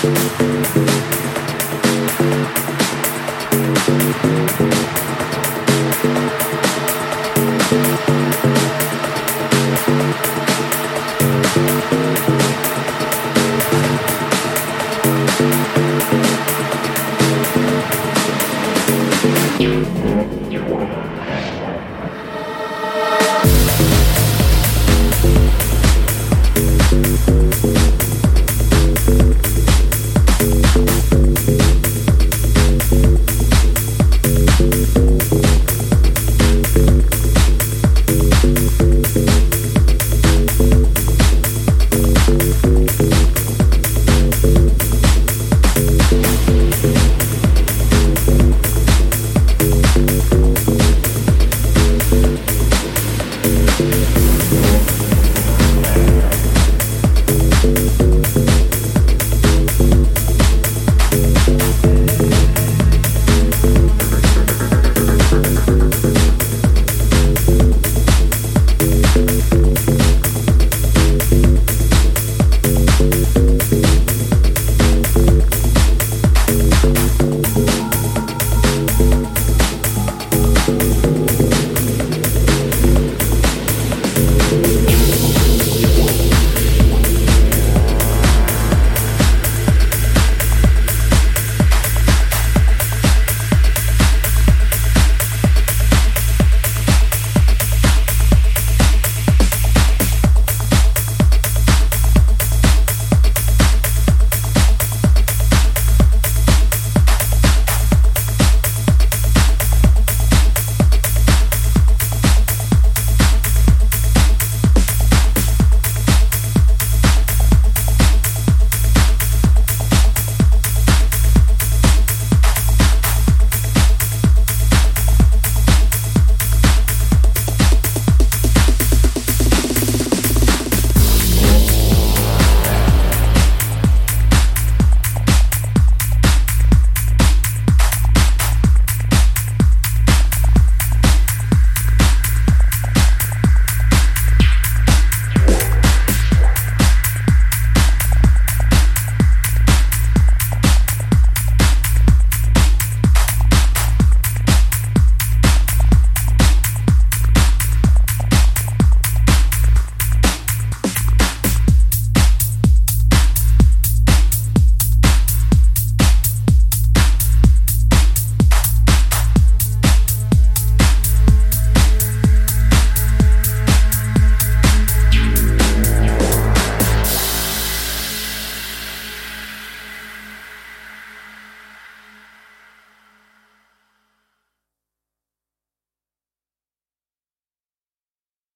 Música